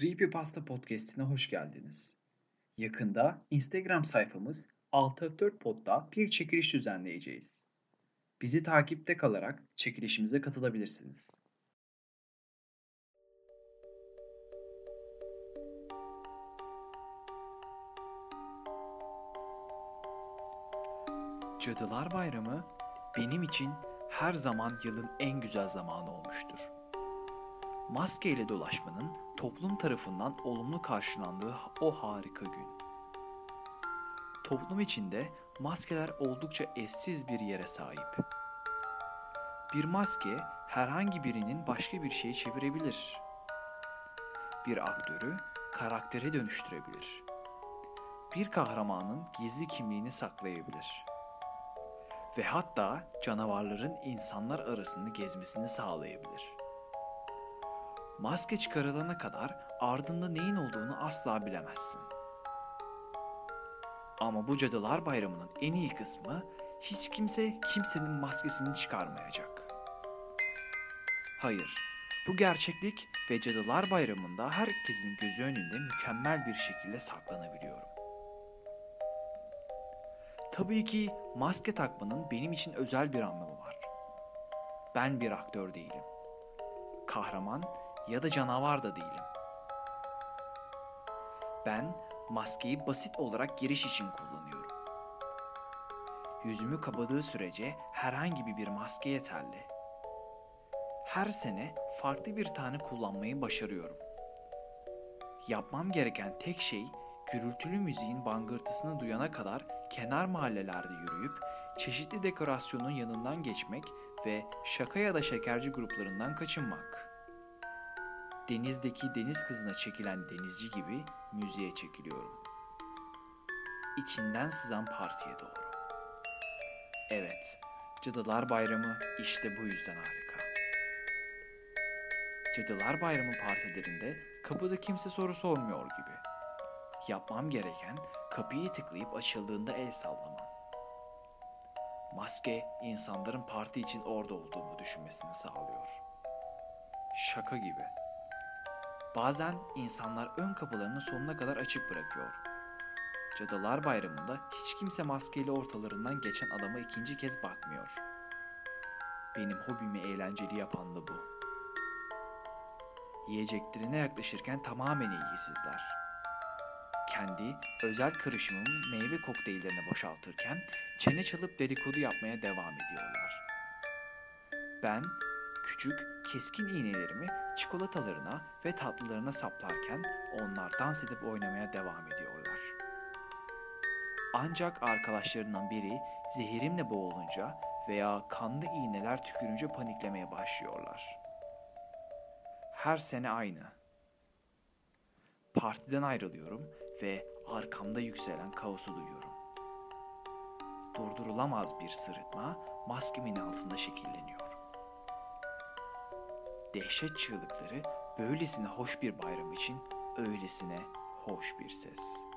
Creepypasta Podcast'ine hoş geldiniz. Yakında Instagram sayfamız 6F4 Pod'da bir çekiliş düzenleyeceğiz. Bizi takipte kalarak çekilişimize katılabilirsiniz. Cadılar Bayramı benim için her zaman yılın en güzel zamanı olmuştur. Maskeyle dolaşmanın toplum tarafından olumlu karşılandığı o harika gün. Toplum içinde maskeler oldukça eşsiz bir yere sahip. Bir maske herhangi birinin başka bir şeye çevirebilir. Bir aktörü karaktere dönüştürebilir. Bir kahramanın gizli kimliğini saklayabilir. Ve hatta canavarların insanlar arasında gezmesini sağlayabilir. Maske çıkarılana kadar ardında neyin olduğunu asla bilemezsin. Ama bu Cadılar Bayramı'nın en iyi kısmı hiç kimse kimsenin maskesini çıkarmayacak. Hayır, bu gerçeklik ve Cadılar Bayramı'nda herkesin gözü önünde mükemmel bir şekilde saklanabiliyorum. Tabii ki maske takmanın benim için özel bir anlamı var. Ben bir aktör değilim. Kahraman ya da canavar da değilim. Ben maskeyi basit olarak giriş için kullanıyorum. Yüzümü kapadığı sürece herhangi bir maske yeterli. Her sene farklı bir tane kullanmayı başarıyorum. Yapmam gereken tek şey gürültülü müziğin bangırtısını duyana kadar kenar mahallelerde yürüyüp çeşitli dekorasyonun yanından geçmek ve şaka ya da şekerci gruplarından kaçınmak denizdeki deniz kızına çekilen denizci gibi müziğe çekiliyorum. İçinden sızan partiye doğru. Evet, Cadılar Bayramı işte bu yüzden harika. Cadılar Bayramı partilerinde kapıda kimse soru sormuyor gibi. Yapmam gereken kapıyı tıklayıp açıldığında el sallamam. Maske insanların parti için orada olduğumu düşünmesini sağlıyor. Şaka gibi. Bazen insanlar ön kapılarını sonuna kadar açık bırakıyor. Cadılar Bayramı'nda hiç kimse maskeyle ortalarından geçen adama ikinci kez bakmıyor. Benim hobimi eğlenceli yapan da bu. Yiyeceklerine yaklaşırken tamamen ilgisizler. Kendi özel karışımımı meyve kokteyllerine boşaltırken çene çalıp dedikodu yapmaya devam ediyorlar. Ben küçük, keskin iğnelerimi çikolatalarına ve tatlılarına saplarken onlar dans edip oynamaya devam ediyorlar. Ancak arkadaşlarından biri zehirimle boğulunca veya kanlı iğneler tükürünce paniklemeye başlıyorlar. Her sene aynı. Partiden ayrılıyorum ve arkamda yükselen kaosu duyuyorum. Durdurulamaz bir sırıtma maskemin altında şekilleniyor. Dehşet çığlıkları böylesine hoş bir bayram için öylesine hoş bir ses.''